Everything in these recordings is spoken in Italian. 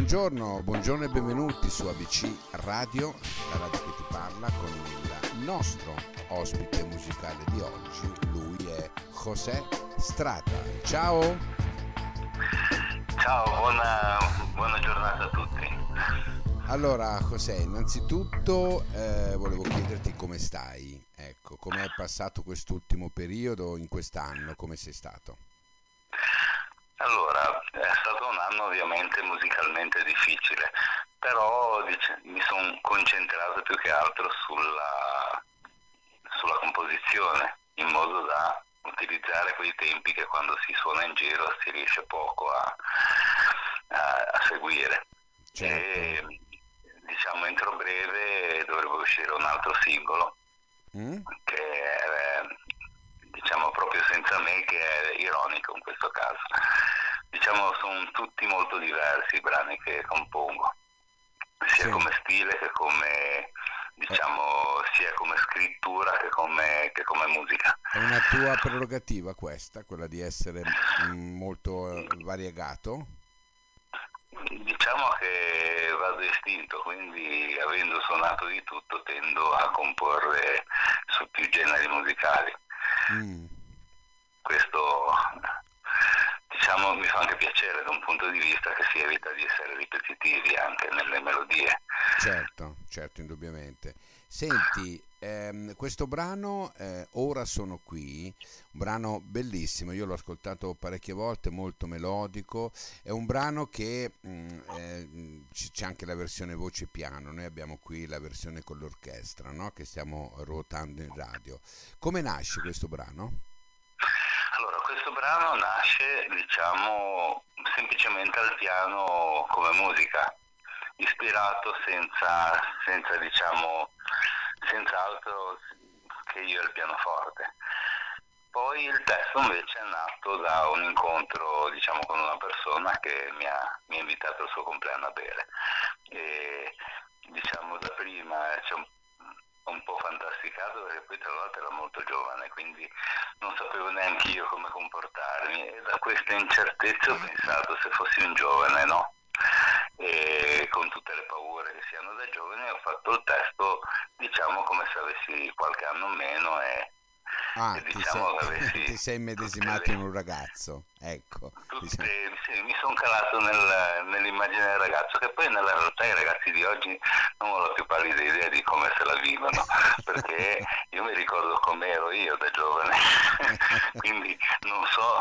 Buongiorno, buongiorno e benvenuti su ABC Radio, la radio che ti parla con il nostro ospite musicale di oggi, lui è José Strata. Ciao! Ciao, buona, buona giornata a tutti. Allora José, innanzitutto eh, volevo chiederti come stai, ecco, come è passato quest'ultimo periodo in quest'anno, come sei stato? Allora, è stato un anno ovviamente musicalmente difficile, però dice, mi sono concentrato più che altro sulla, sulla composizione, in modo da utilizzare quei tempi che quando si suona in giro si riesce poco a, a, a seguire. Certo. E, diciamo entro breve dovrebbe uscire un altro singolo mm? che è diciamo proprio senza me che è ironico in questo caso diciamo sono tutti molto diversi i brani che compongo sia sì. come stile che come diciamo sia come scrittura che come, che come musica è una tua prerogativa questa quella di essere mm, molto eh, variegato Diciamo che vado istinto, quindi avendo suonato di tutto tendo a comporre su più generi musicali. Mm. Questo diciamo mi fa anche piacere da un punto di vista che si evita di essere ripetitivi anche nelle melodie. Certo, certo, indubbiamente. Senti, ehm, questo brano, eh, Ora sono qui, un brano bellissimo, io l'ho ascoltato parecchie volte, molto melodico, è un brano che mh, mm, eh, c'è anche la versione voce piano, noi abbiamo qui la versione con l'orchestra no? che stiamo ruotando in radio. Come nasce questo brano? Allora, questo brano nasce, diciamo, semplicemente al piano come musica, ispirato senza, senza diciamo, senza altro che io il pianoforte. Poi il testo invece è nato da un incontro diciamo, con una persona che mi ha, mi ha invitato al suo compleanno a bere. E, diciamo da prima c'è un, un po' fantasticato perché poi tra l'altro era molto giovane, quindi non sapevo neanche io come comportarmi e da questa incertezza ho pensato se fossi un giovane, no? E con tutte le paure che si hanno da giovani ho fatto il testo diciamo come se avessi qualche anno meno e Ah, e diciamo ti, sei, avessi, ti sei medesimato in un ragazzo, ecco. Tutte, diciamo. sì, mi sono calato nel, nell'immagine del ragazzo, che poi nella realtà i ragazzi di oggi non ho la più pallida idea di come se la vivono, perché io mi ricordo come ero io da giovane, quindi non so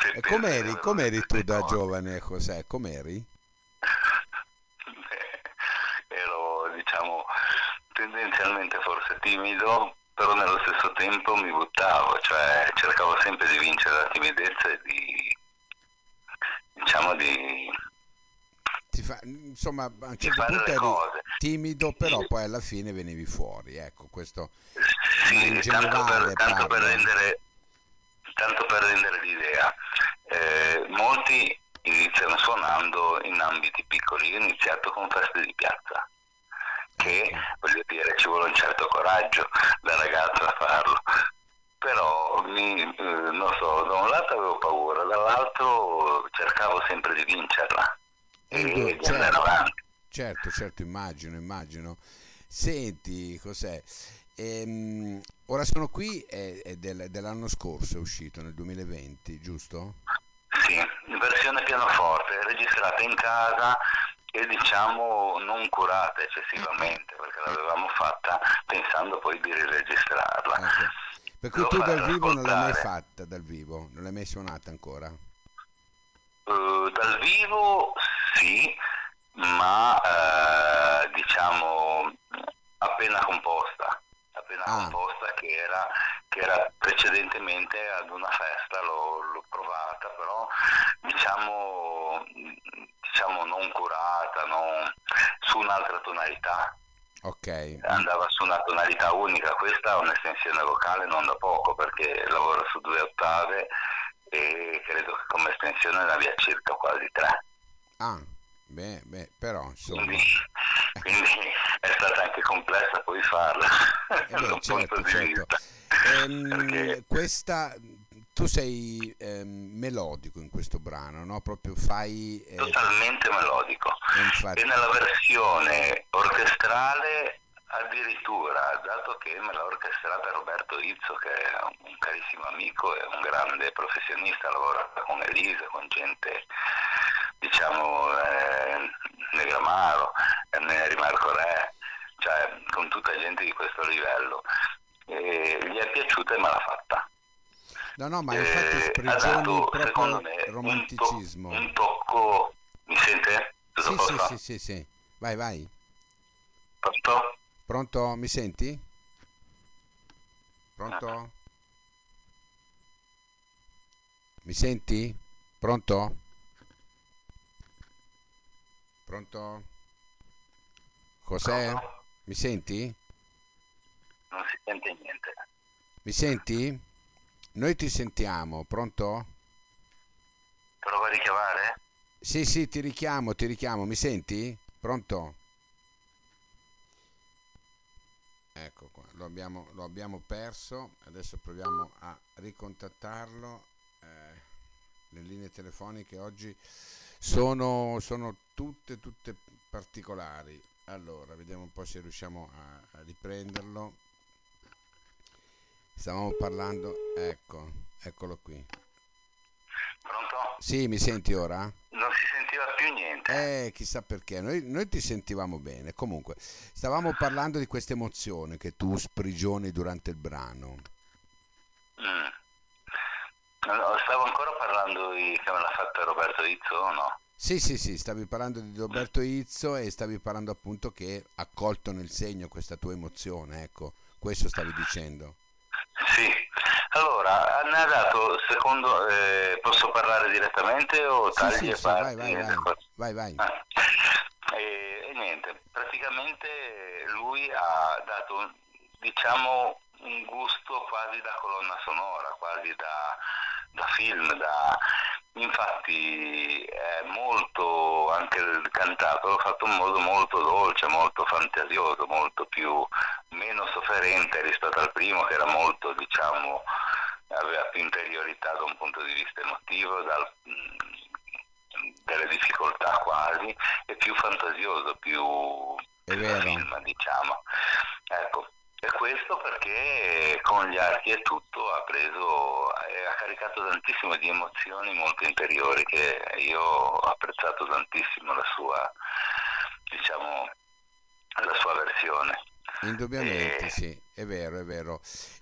se... E com'eri, com'eri tu da giovane, José? Com'eri? ero, diciamo, tendenzialmente forse timido, però nello stesso tempo mi buttavo, cioè cercavo sempre di vincere la timidezza e di diciamo di fa, insomma a un certo punto eri cose. timido però poi alla fine venivi fuori ecco questo sì, tanto, per, tanto, per rendere, tanto per rendere l'idea. Eh, molti iniziano suonando in ambiti piccoli. Io ho iniziato con feste di piazza che voglio dire ci vuole un certo coraggio da ragazzo a farlo però mi, eh, non so, da un lato avevo paura, dall'altro cercavo sempre di vincerla e di certo, andare avanti. Certo, certo, immagino, immagino. Senti, cos'è? Ehm, ora sono qui, è, è del, dell'anno scorso, è uscito nel 2020, giusto? Sì, versione pianoforte, registrata in casa e diciamo non curata eccessivamente perché l'avevamo fatta pensando poi di riregistrarla. Okay. Per cui tu dal vivo non l'hai mai fatta dal vivo, non l'hai mai suonata ancora? Uh, dal vivo sì, ma uh, diciamo appena composta, appena ah. composta che era, che era, precedentemente ad una festa, l'ho, l'ho provata, però diciamo diciamo non curata, non, su un'altra tonalità. Okay. Andava su una tonalità unica, questa è un'estensione vocale non da poco perché lavora su due ottave e credo che come estensione ne abbia circa quasi tre. Ah, beh, beh però insomma... Quindi, quindi è stata anche complessa poi farla. Eh beh, certo, certo. Ehm, perché... Questa tu sei ehm, melodico in questo brano, no? Proprio fai... Eh, Totalmente melodico. Infatti... E nella versione orchestrale addirittura, dato che me l'ha orchestrata Roberto Izzo, che è un carissimo amico e un grande professionista, lavora con Elisa, con gente, diciamo, eh, Negramaro, Neri Marco Re, cioè con tutta gente di questo livello. E gli è piaciuta e me l'ha fatta. No, no, ma infatti eh, sprigioni proprio me, romanticismo. Un, to- un, tocco, mi sente? Sì, sì, sì, sì, sì, vai, vai. Pronto? Pronto, mi senti? Pronto? Mi senti? Pronto? Pronto? Cos'è? Mi senti? Non si sente niente. Mi senti? Noi ti sentiamo, pronto? Prova a richiamare? Sì, sì, ti richiamo, ti richiamo, mi senti? Pronto? Ecco qua, lo abbiamo, lo abbiamo perso, adesso proviamo a ricontattarlo. Eh, le linee telefoniche oggi sono, sono tutte, tutte particolari. Allora, vediamo un po' se riusciamo a, a riprenderlo. Stavamo parlando, ecco, eccolo qui. Pronto? Sì, mi senti ora? Non si sentiva più niente. Eh, chissà perché, noi, noi ti sentivamo bene. Comunque, stavamo parlando di questa emozione che tu sprigioni durante il brano. Mm. No, stavo ancora parlando di che me l'ha fatta Roberto Izzo o no? Sì, sì, sì, stavi parlando di Roberto Izzo e stavi parlando appunto che ha colto nel segno questa tua emozione, ecco, questo stavi dicendo. Sì, allora, ne ha dato, secondo, eh, posso parlare direttamente o sì, tagli sì, e sì, parti? vai, vai, vai, vai, vai. Ah. E, e niente, praticamente lui ha dato, diciamo, un gusto quasi da colonna sonora, quasi da, da film, da infatti è molto anche il cantato l'ho fatto in modo molto dolce, molto fantasioso, molto più meno sofferente rispetto al primo che era molto diciamo aveva più interiorità da un punto di vista emotivo, dal, delle difficoltà quasi e più fantasioso, più, più film diciamo. Ecco, e questo perché con gli archi e tutto ha preso e ha caricato tantissimo di emozioni molto interiori che io ho apprezzato tantissimo la sua diciamo la sua versione. Indubbiamente e... sì, è vero, è vero.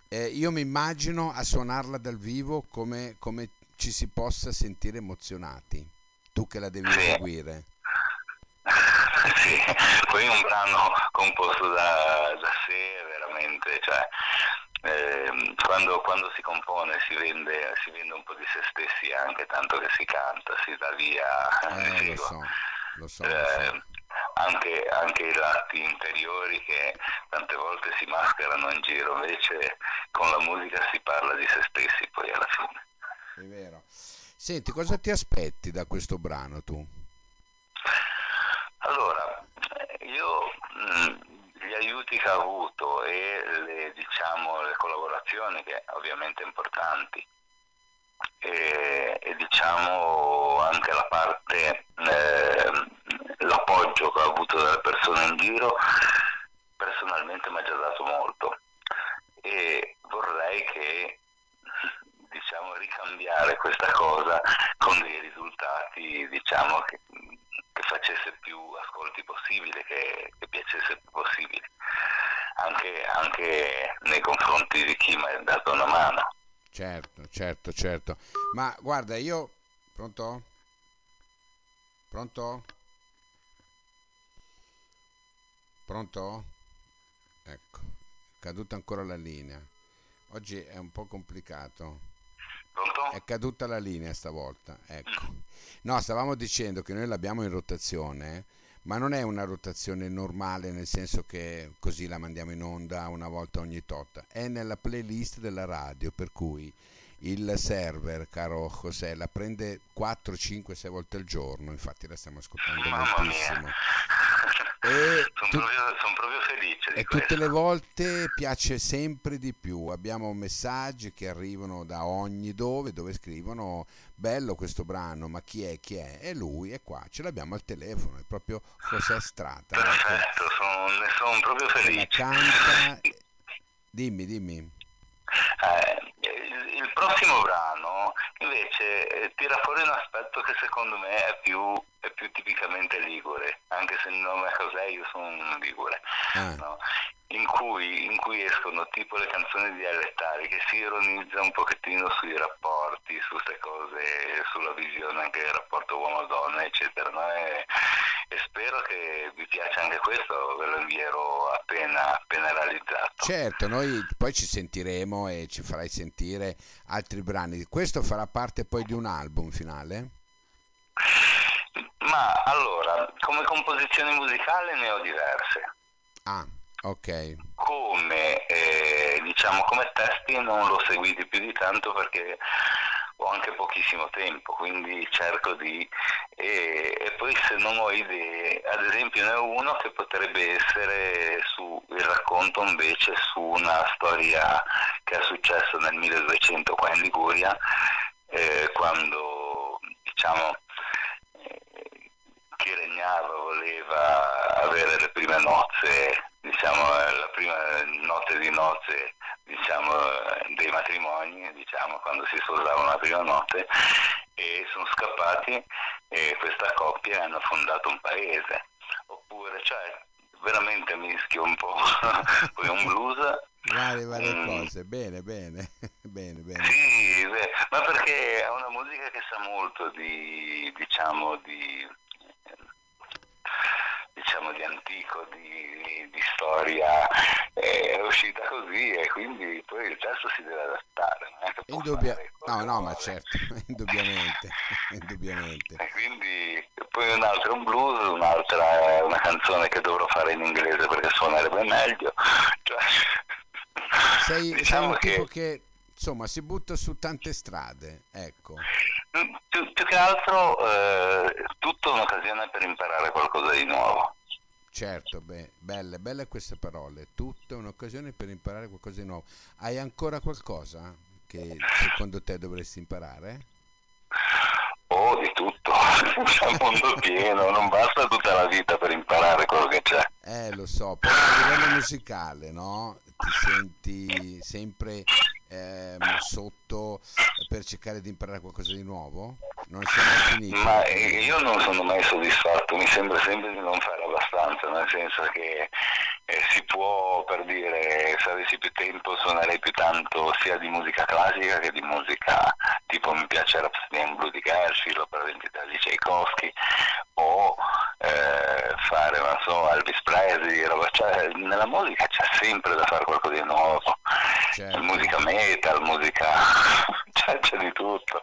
Eh, io mi immagino a suonarla dal vivo come, come, ci si possa sentire emozionati, tu che la devi sì. seguire. sì, poi un brano composto da, da sé veramente, cioè, eh, quando, quando, si compone si vende, si vende, un po' di se stessi anche, tanto che si canta, si dà via. Eh, lo so, lo so, lo so. Anche, anche, i lati interiori che tante volte si mascherano in giro, invece con la musica si parla di se stessi poi alla fine. È vero. Senti, cosa ti aspetti da questo brano tu? Allora, io mm, gli aiuti che ha avuto e le, diciamo, le collaborazioni che ovviamente importanti e, e diciamo anche la parte, eh, l'appoggio che ha avuto dalle persone in giro personalmente mi ha già dato molto e vorrei che diciamo ricambiare questa cosa con dei risultati diciamo che che facesse più ascolti possibile, che, che piacesse più possibile, anche, anche nei confronti di chi mi ha dato una mano. Certo, certo, certo. Ma guarda, io... Pronto? Pronto? Pronto? Ecco, è caduta ancora la linea. Oggi è un po' complicato. Pronto? È caduta la linea stavolta, ecco. No, stavamo dicendo che noi l'abbiamo in rotazione, ma non è una rotazione normale nel senso che così la mandiamo in onda una volta ogni tot. È nella playlist della radio, per cui il server, caro José, la prende 4, 5, 6 volte al giorno, infatti la stiamo ascoltando Mamma moltissimo. mia. E, Sono tu- proprio, son proprio felice e questo. tutte le volte piace sempre di più. Abbiamo messaggi che arrivano da ogni dove, dove scrivono bello questo brano, ma chi è, chi è? E lui è qua, ce l'abbiamo al telefono, è proprio José Strata. Perfetto, son- ne sono proprio la felice. canta. Dimmi, dimmi. Eh, il prossimo brano invece eh, tira fuori un aspetto che secondo me è più, è più tipicamente ligure, anche se il nome è José, io sono un ligure, Ah, no? in, cui, in cui escono tipo le canzoni dialettali che si ironizza un pochettino sui rapporti, su queste cose, sulla visione anche del rapporto uomo-donna, eccetera. no? E, e spero che vi piaccia anche questo, ve lo invierò appena, appena realizzato. certo, noi poi ci sentiremo e ci farai sentire altri brani. Questo farà parte poi di un album finale? Ma allora, come composizioni musicali ne ho diverse. Ah, ok. Come, eh, diciamo, come testi non l'ho seguiti più di tanto perché ho anche pochissimo tempo, quindi cerco di... E, e poi se non ho idee, ad esempio ne ho uno che potrebbe essere su il racconto invece su una storia che è successo nel 1200 qua in Liguria, eh, quando diciamo eh, chi regnava voleva avere le prime nozze, diciamo la prima notte di nozze diciamo, eh, dei matrimoni, diciamo, quando si sposavano la prima notte, e sono scappati e questa coppia hanno fondato un paese. Oppure, cioè, veramente mischio un po' poi un blues. Varie, varie Mm. cose. Bene, bene, bene, bene. Sì, beh, ma perché è una musica che sa molto di, diciamo, di, di antico, di, di storia, è uscita così e quindi poi il testo si deve adattare. Che Indubbia- No, no, che ma certo, indubbiamente, indubbiamente. E quindi poi un altro è un blues, un'altra è una canzone che dovrò fare in inglese perché suonerebbe meglio. Cioè, Sei, sei diciamo un tipo che che, insomma, si butta su tante strade, ecco. più, più che altro eh, tutta un'occasione per imparare qualcosa di nuovo. Certo, beh, belle, belle queste parole. Tutta un'occasione per imparare qualcosa di nuovo. Hai ancora qualcosa che secondo te dovresti imparare? Oh, di tutto, c'è un mondo pieno, non basta tutta la vita per imparare quello che c'è. Eh, lo so, però a livello musicale, no? Ti senti sempre ehm, sotto per cercare di imparare qualcosa di nuovo? Non sei mai finito? Ma eh, io non sono mai soddisfatto, mi sembra sempre di non fare abbastanza, nel senso che eh, si può, per dire, se avessi più tempo suonerei più tanto sia di musica classica che di musica tipo mi piace Rhapsody in Blue di Gershwin, l'opera 23 di Tchaikovsky, o eh, fare, non so, Elvis Presley, roba, cioè, nella musica c'è sempre da fare qualcosa di nuovo, Certo. musica metal, musica, c'è, c'è di tutto.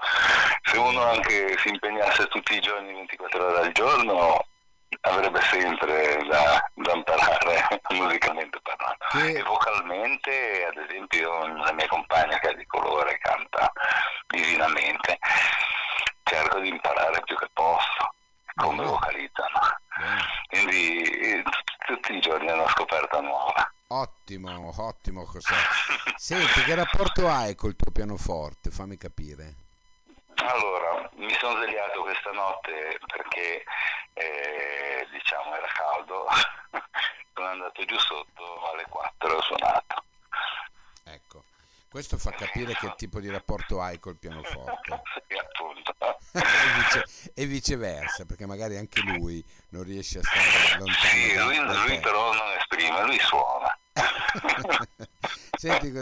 Se uno anche si impegnasse tutti i giorni 24 ore al giorno avrebbe sempre da, da imparare musicalmente parlando. Che- E vocalmente, ad esempio, la mia compagna che è di colore canta divinamente, cerco di imparare più che posso come Bene. vocalizzano. Quindi eh, tutti i giorni è una scoperta nuova. Ottimo, ottimo cos'è. Senti, che rapporto hai col tuo pianoforte? Fammi capire. Allora, mi sono svegliato questa notte perché eh, diciamo era caldo, sono andato giù sotto alle 4 e ho suonato. Ecco, questo fa capire che tipo di rapporto hai col pianoforte. Sì, appunto. e, vice- e viceversa, perché magari anche lui non riesce a stare lontano. Sì, lui, lui però non esprime, lui suona. Senti,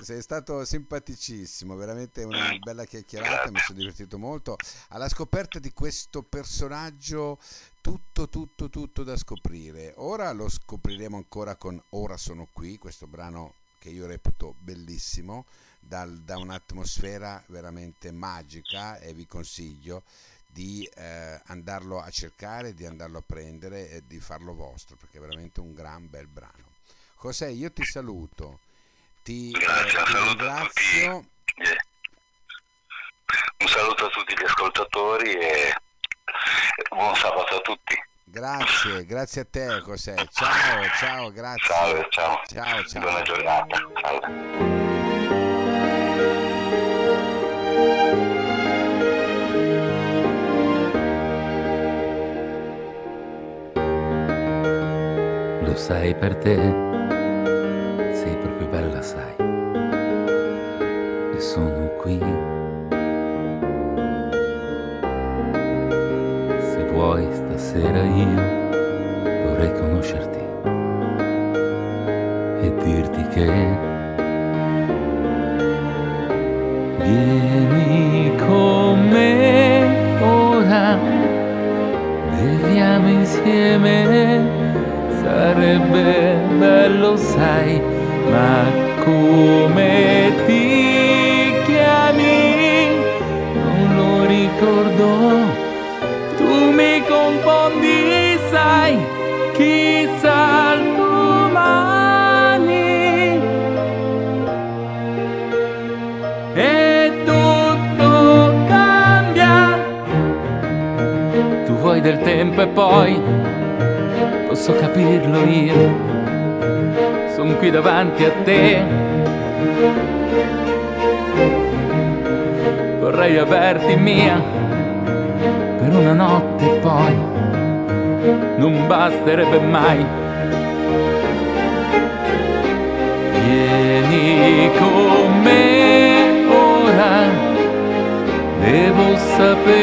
sei stato simpaticissimo, veramente una bella chiacchierata, mi sono divertito molto. Alla scoperta di questo personaggio, tutto, tutto, tutto da scoprire. Ora lo scopriremo ancora con Ora sono qui, questo brano che io reputo bellissimo, dal- da un'atmosfera veramente magica e vi consiglio di eh, andarlo a cercare, di andarlo a prendere e di farlo vostro, perché è veramente un gran bel brano. José, io ti saluto, ti, eh, Grazie, un ti saluto a tutti. ringrazio Eh, saluto a tutti gli ascoltatori e buon sabato a tutti. Grazie, grazie a te José. Ciao, ciao, grazie. Ciao, ciao. Ciao, ciao. Buona giornata. Ciao. lo sai per te, vuoi stasera io vorrei conoscerti e dirti che vieni con me ora, beviamo insieme Sarebbe bello, sai, ma come ti chiami? Non lo ricordo. Confondi, sai, chissà domani. E tutto cambia. Tu vuoi del tempo e poi posso capirlo io, sono qui davanti a te. Vorrei averti mia una notte poi non basterebbe mai. Vieni con me ora, devo sapere,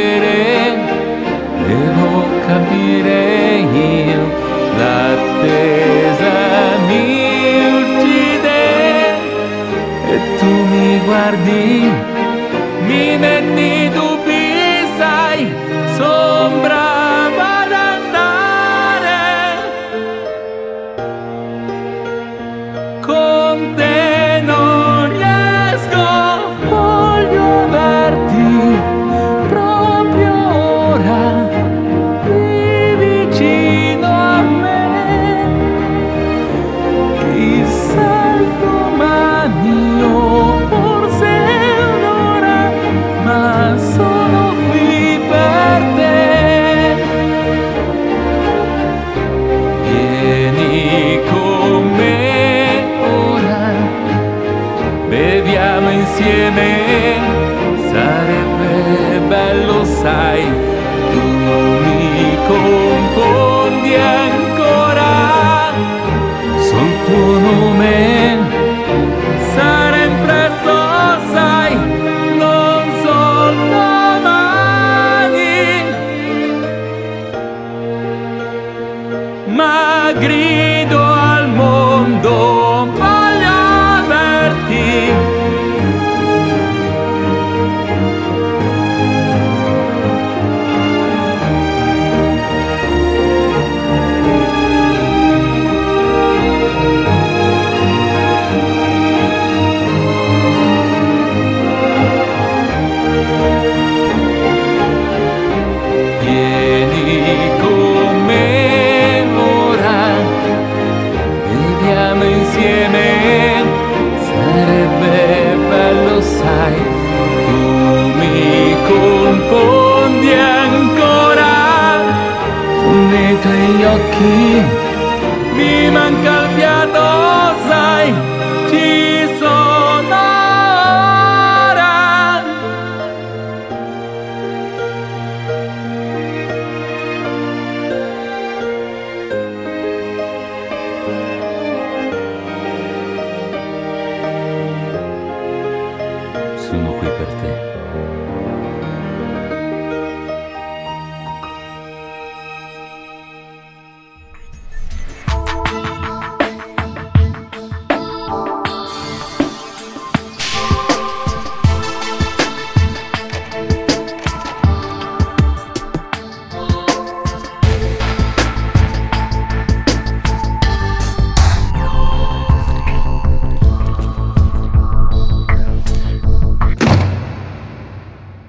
करते हैं।